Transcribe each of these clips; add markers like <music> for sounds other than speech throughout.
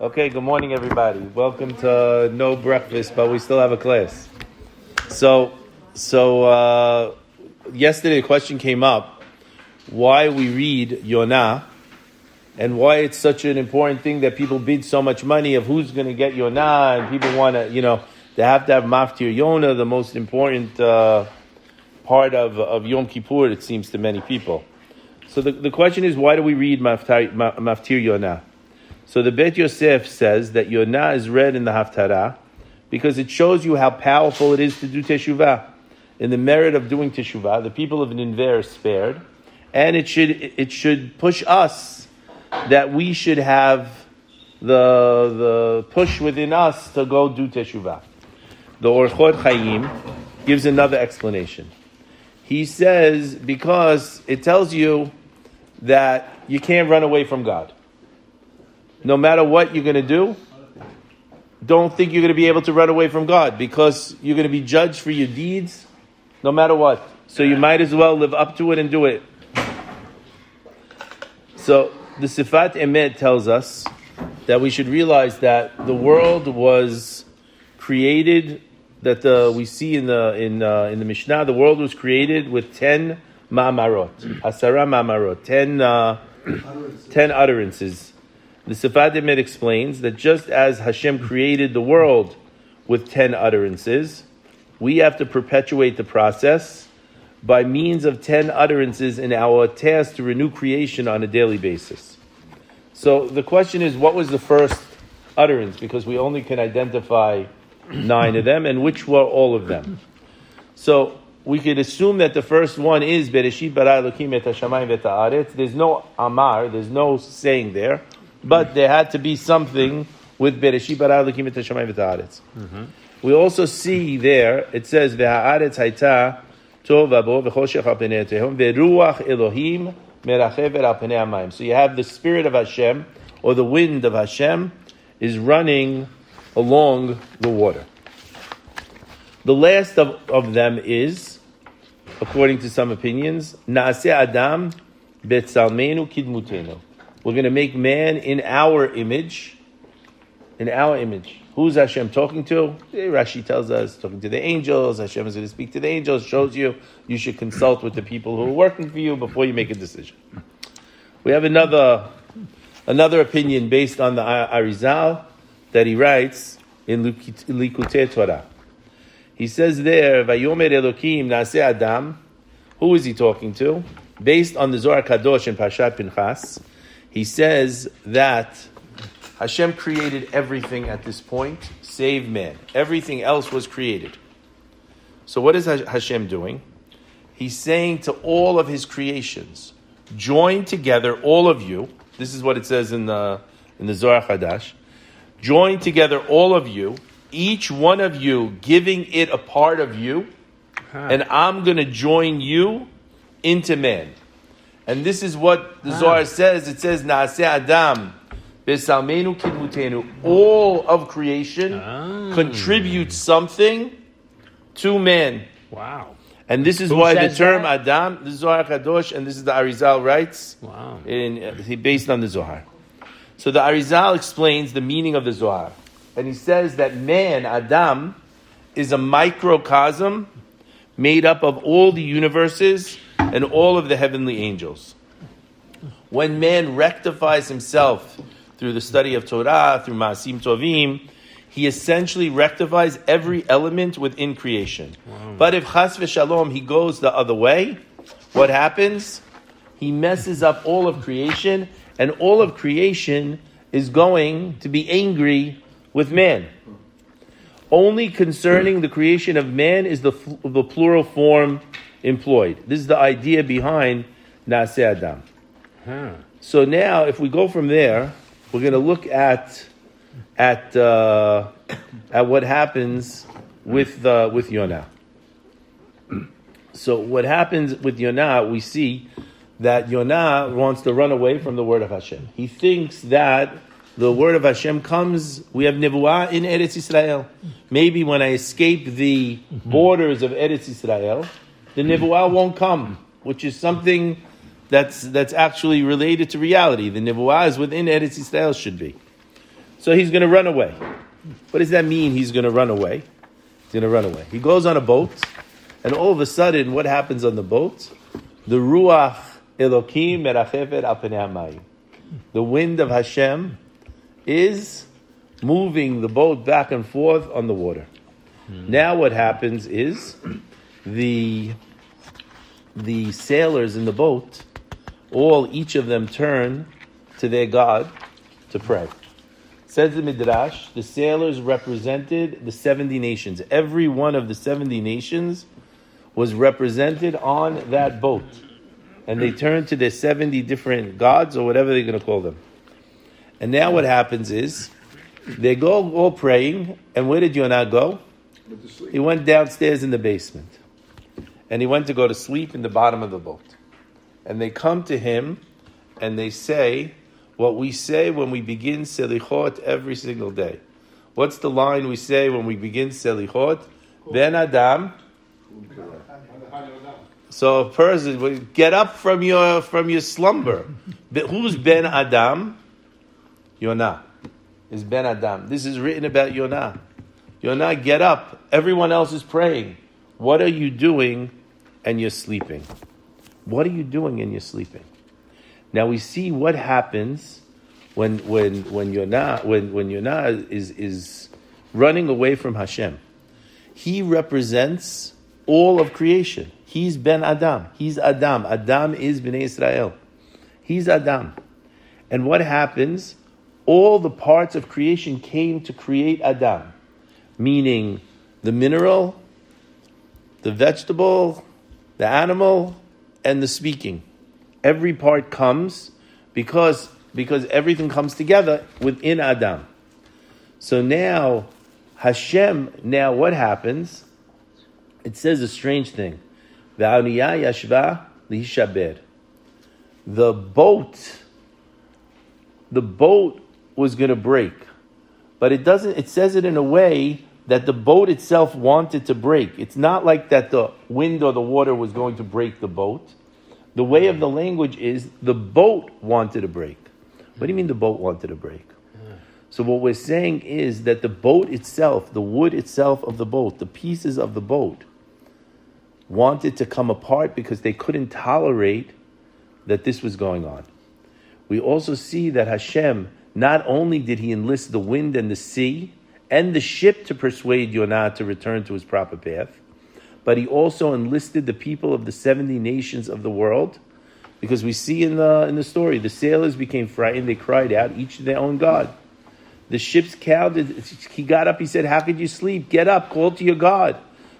Okay, good morning, everybody. Welcome to no breakfast, but we still have a class. So, so uh, yesterday a question came up: why we read Yonah, and why it's such an important thing that people bid so much money of who's going to get Yonah, and people want to, you know, they have to have Maftir Yonah, the most important uh, part of of Yom Kippur. It seems to many people. So the, the question is, why do we read Maftir, Maftir Yonah? So the Bet Yosef says that Yonah is read in the Haftarah because it shows you how powerful it is to do Teshuvah. In the merit of doing Teshuvah, the people of Nineveh are spared, and it should, it should push us that we should have the, the push within us to go do Teshuvah. The Orchot Chaim gives another explanation. He says, because it tells you that you can't run away from God no matter what you're going to do, don't think you're going to be able to run away from God because you're going to be judged for your deeds no matter what. So you might as well live up to it and do it. So the Sifat Emet tells us that we should realize that the world was created. That the, we see in the in uh, in the Mishnah, the world was created with ten ma'amarot, asara ma'amarot, ten uh, ten utterances the Emet explains that just as Hashem created the world with ten utterances, we have to perpetuate the process by means of ten utterances in our task to renew creation on a daily basis. So the question is, what was the first utterance? Because we only can identify nine of them, and which were all of them? So we could assume that the first one is Bereshit bara Elokim et hashamayim There's no amar, there's no saying there. But there had to be something with Bereshit bara Elokim et hashamayim v'ta'aretz. Mm-hmm. We also see there, it says, V'ha'aretz hayta tov abo v'choshech al pnei tehom v'ruach Elohim merachefet al pnei hamayim. So you have the spirit of Hashem, or the wind of Hashem, is running along the water. The last of, of them is, according to some opinions, Naaseh Adam betzalmenu kidmutenu. We're going to make man in our image. In our image. Who's Hashem talking to? Eh, Rashi tells us, talking to the angels. Hashem is going to speak to the angels, shows you you should consult with the people who are working for you before you make a decision. We have another, another opinion based on the Arizal that he writes in Likutei Torah. He says there, Vayomer Elokim Nase Adam. Who is he talking to? Based on the Zohar Kadosh in Pashat Pinchas, he says that Hashem created everything at this point, save man. Everything else was created. So what is Hashem doing? He's saying to all of his creations, join together, all of you. This is what it says in the in the Zohar Chadash. Join together, all of you, each one of you giving it a part of you, huh. and I'm going to join you into man. And this is what the Zohar says. It says, Naaseh Adam, Betzalmenu Kidmutenu. All of creation ah. contributes something to man. Wow. And this is Who why the term that? Adam, the Zohar Kadosh, and this is the Arizal writes, wow. in, uh, based on the Zohar. So the Arizal explains the meaning of the Zohar. And he says that man, Adam, is a microcosm made up of all the universes and all of the heavenly angels. When man rectifies himself through the study of Torah, through Maasim Tovim, he essentially rectifies every element within creation. Wow. But if Chas v'shalom, he goes the other way, what happens? He messes up all of creation, and all of creation is going to be angry with man. Only concerning the creation of man is the, the plural form employed. This is the idea behind Naseh Adam. Huh. So now, if we go from there, we're going to look at at uh, at what happens with uh, with Yonah. So what happens with Yonah? We see that Yonah wants to run away from the word of Hashem. He thinks that the word of Hashem comes. We have nevuah in Eretz Israel. Maybe when I escape the borders of Eretz Israel, the Nebuah won't come, which is something that's, that's actually related to reality. The Nebuah is within Eretz Israel should be. So he's going to run away. What does that mean? He's going to run away. He's going to run away. He goes on a boat, and all of a sudden, what happens on the boat? The ruach Elokim merachefet al The wind of Hashem is moving the boat back and forth on the water. Now what happens is the the sailors in the boat, all each of them turn to their God to pray. Says the Midrash, the sailors represented the 70 nations. Every one of the 70 nations was represented on that boat. And they turned to their 70 different gods or whatever they're going to call them. And now what happens is they go all praying, and where did Yonah go? He went downstairs in the basement. And he went to go to sleep in the bottom of the boat. And they come to him and they say what we say when we begin Selichot every single day. What's the line we say when we begin Selichot? Ben Adam. So a person get up from your from your slumber. Who's Ben Adam? Yonah is Ben Adam. This is written about Yonah. Yonah, get up. Everyone else is praying. What are you doing and you're sleeping? What are you doing and you're sleeping? Now we see what happens when when when Yonah when when Yonah is is running away from Hashem. He represents all of creation. He's Ben Adam. He's Adam. Adam is Bnei Israel. He's Adam. And what happens? All the parts of creation came to create Adam, meaning the mineral, the vegetable, the animal, and the speaking. Every part comes because because everything comes together within Adam. So now Hashem, now what happens? It says a strange thing. The boat, the boat was going to break, but it doesn't. It says it in a way that the boat itself wanted to break. It's not like that the wind or the water was going to break the boat. The way of the language is the boat wanted to break. What do you mean the boat wanted to break? So what we're saying is that the boat itself, the wood itself of the boat, the pieces of the boat, wanted to come apart because they couldn't tolerate that this was going on. We also see that Hashem, not only did he enlist the wind and the sea and the ship to persuade Yonah to return to his proper path, but he also enlisted the people of the 70 nations of the world because we see in the, in the story the sailors became frightened, they cried out, each to their own God. The ship's captain, he got up, he said, How could you sleep? Get up, call to your God.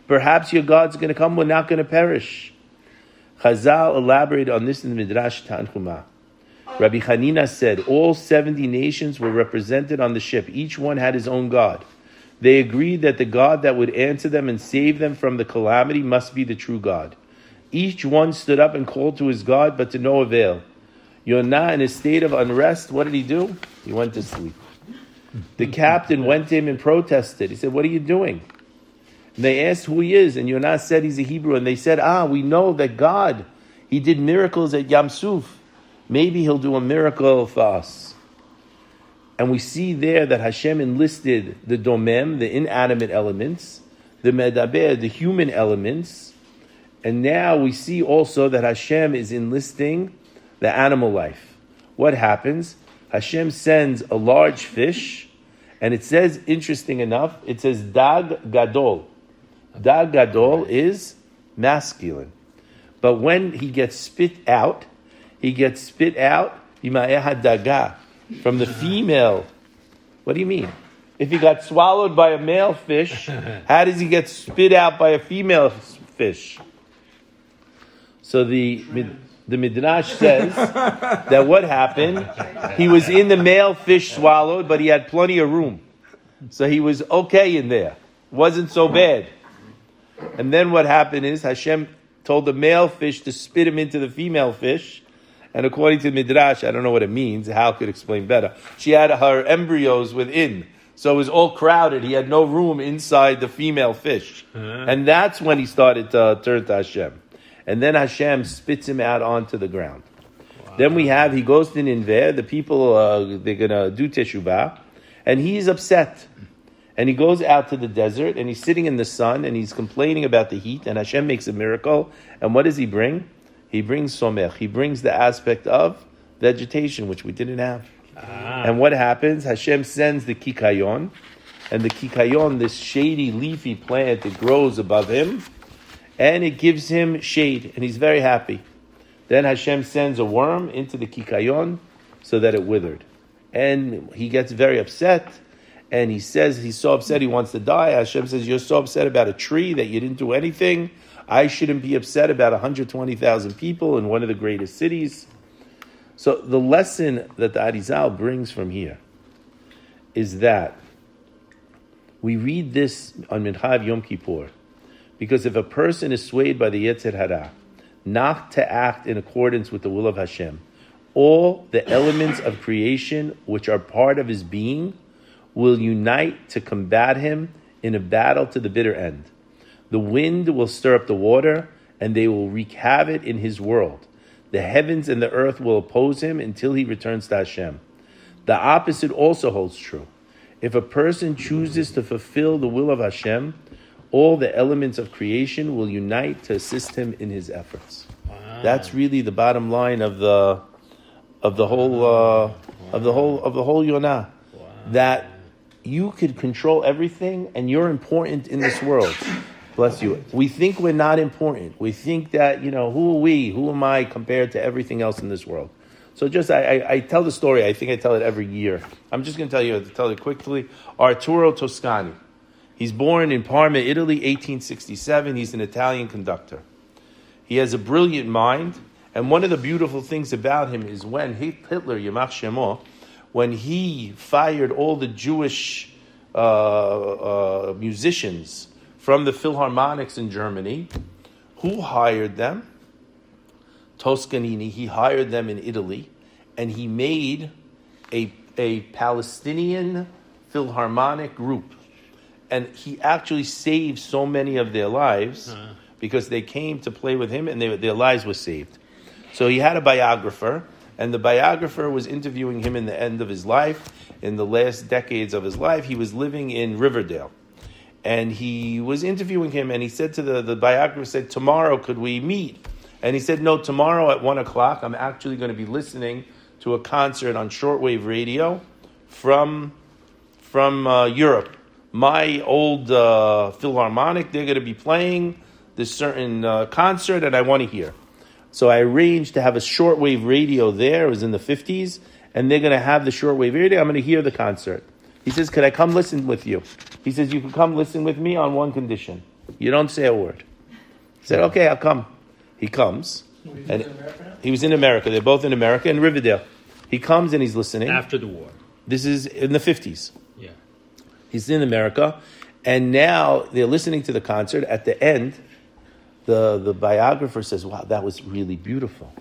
Perhaps your God's going to come, we're not going to perish. Chazal elaborated on this in the Midrash Tanchuma. Rabbi Hanina said, All 70 nations were represented on the ship. Each one had his own God. They agreed that the God that would answer them and save them from the calamity must be the true God. Each one stood up and called to his God, but to no avail. Yonah, in a state of unrest, what did he do? He went to sleep. The captain went to him and protested. He said, What are you doing? And they asked who he is, and Yonah said he's a Hebrew. And they said, Ah, we know that God, he did miracles at Yamsuf. Maybe he'll do a miracle for us. And we see there that Hashem enlisted the domem, the inanimate elements, the medaber, the human elements, and now we see also that Hashem is enlisting the animal life. What happens? Hashem sends a large fish, and it says, interesting enough, it says Dag Gadol. Dag Gadol is masculine. But when he gets spit out, he gets spit out daga from the female. What do you mean? If he got swallowed by a male fish, <laughs> how does he get spit out by a female fish? So the the Midrash <laughs> says that what happened, he was in the male fish swallowed, but he had plenty of room. So he was okay in there. Wasn't so bad. And then what happened is Hashem told the male fish to spit him into the female fish. And according to Midrash, I don't know what it means. Hal could explain better. She had her embryos within. So it was all crowded. He had no room inside the female fish. Uh-huh. And that's when he started to turn to Hashem and then Hashem spits him out onto the ground. Wow. Then we have he goes to Nineveh. The people uh, they're gonna do teshuvah, And he's upset. And he goes out to the desert and he's sitting in the sun and he's complaining about the heat. And Hashem makes a miracle. And what does he bring? He brings tzomeach. He brings the aspect of vegetation, which we didn't have. Ah. And what happens? Hashem sends the kikayon. And the kikayon, this shady, leafy plant, it grows above him. And it gives him shade. And he's very happy. Then Hashem sends a worm into the kikayon so that it withered. And he gets very upset and he says he's so upset he wants to die. Hashem says, You're so upset about a tree that you didn't do anything. I shouldn't be upset about 120,000 people in one of the greatest cities. So the lesson that the Arizal brings from here is that we read this on Minchav Yom Kippur because if a person is swayed by the Yetzer Hara, not to act in accordance with the will of Hashem, all the elements of creation which are part of his being will unite to combat him in a battle to the bitter end. The wind will stir up the water, and they will wreak havoc in his world. The heavens and the earth will oppose him until he returns to Hashem. The opposite also holds true. If a person chooses to fulfill the will of Hashem, all the elements of creation will unite to assist him in his efforts. Wow. That's really the bottom line of the of the whole uh, wow. of the whole of the whole Yonah. Wow. That you could control everything and you're important in this world. Bless you. We think we're not important. We think that, you know, who are we? Who am I compared to everything else in this world? So just, I, I, I tell the story. I think I tell it every year. I'm just going to tell you, to tell it quickly. Arturo Toscanini. He's born in Parma, Italy, 1867. He's an Italian conductor. He has a brilliant mind. And one of the beautiful things about him is when Hitler, Yamach Shemo, when he fired all the Jewish uh, uh, musicians from the Philharmonics in Germany, who hired them? Toscanini. He hired them in Italy, and he made a, a Palestinian Philharmonic group. And he actually saved so many of their lives uh-huh. because they came to play with him and they, their lives were saved. So he had a biographer and the biographer was interviewing him in the end of his life. In the last decades of his life, he was living in Riverdale. And he was interviewing him, and he said to the, the biographer, said, Tomorrow, could we meet? And he said, No, tomorrow at one o'clock, I'm actually going to be listening to a concert on shortwave radio from, from uh, Europe. My old uh, Philharmonic, they're going to be playing this certain uh, concert, and I want to hear. So I arranged to have a shortwave radio there. It was in the 50s. And they're going to have the shortwave radio. I'm going to hear the concert. He says, Could I come listen with you? He says, You can come listen with me on one condition. You don't say a word. He said, Okay, I'll come. He comes. and he was in America. They're both in America, in Riverdale. He comes and he's listening. After the war. This is in the 50s. Yeah. He's in America. And now they're listening to the concert. At the end, the, the biographer says, Wow, that was really beautiful.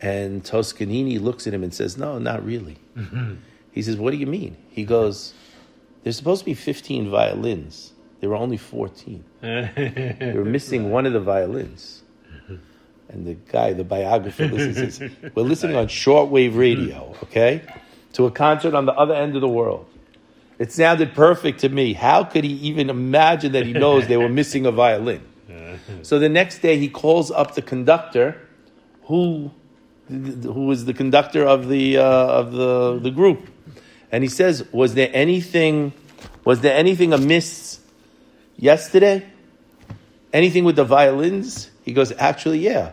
And Toscanini looks at him and says, No, not really. Mm-hmm. He says, What do you mean? He goes, There's supposed to be 15 violins. There were only 14. <laughs> they were missing one of the violins. And the guy, the biographer, listens, says, <laughs> We're listening on shortwave radio, okay, to a concert on the other end of the world. It sounded perfect to me. How could he even imagine that he knows they were missing a violin? <laughs> So the next day he calls up the conductor, who who was the conductor of the uh, of the the group, and he says, "Was there anything? Was there anything amiss yesterday? Anything with the violins?" He goes, "Actually, yeah.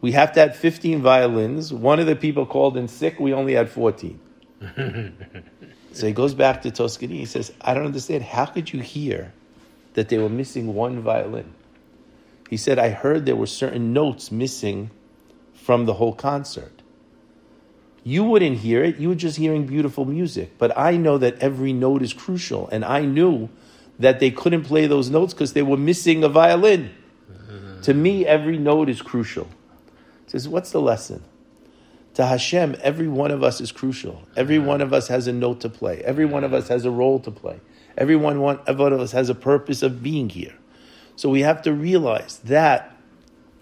We have to have fifteen violins. One of the people called in sick. We only had 14. <laughs> so he goes back to Toscanini. He says, "I don't understand. How could you hear that they were missing one violin?" He said, I heard there were certain notes missing from the whole concert. You wouldn't hear it, you were just hearing beautiful music. But I know that every note is crucial, and I knew that they couldn't play those notes because they were missing a violin. Mm-hmm. To me, every note is crucial. He says, What's the lesson? To Hashem, every one of us is crucial. Every one of us has a note to play. Every one of us has a role to play. Every one of us has a purpose of being here. So we have to realize that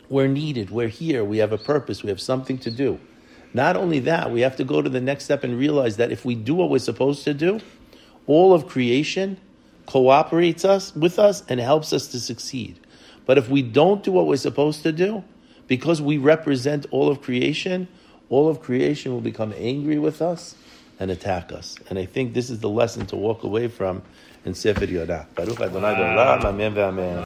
we're needed, we're here, we have a purpose, we have something to do. Not only that, we have to go to the next step and realize that if we do what we're supposed to do, all of creation cooperates us with us and helps us to succeed. But if we don't do what we're supposed to do, because we represent all of creation, all of creation will become angry with us and attack us. And I think this is the lesson to walk away from in Sefer Yonah. Baruch Adonai Amen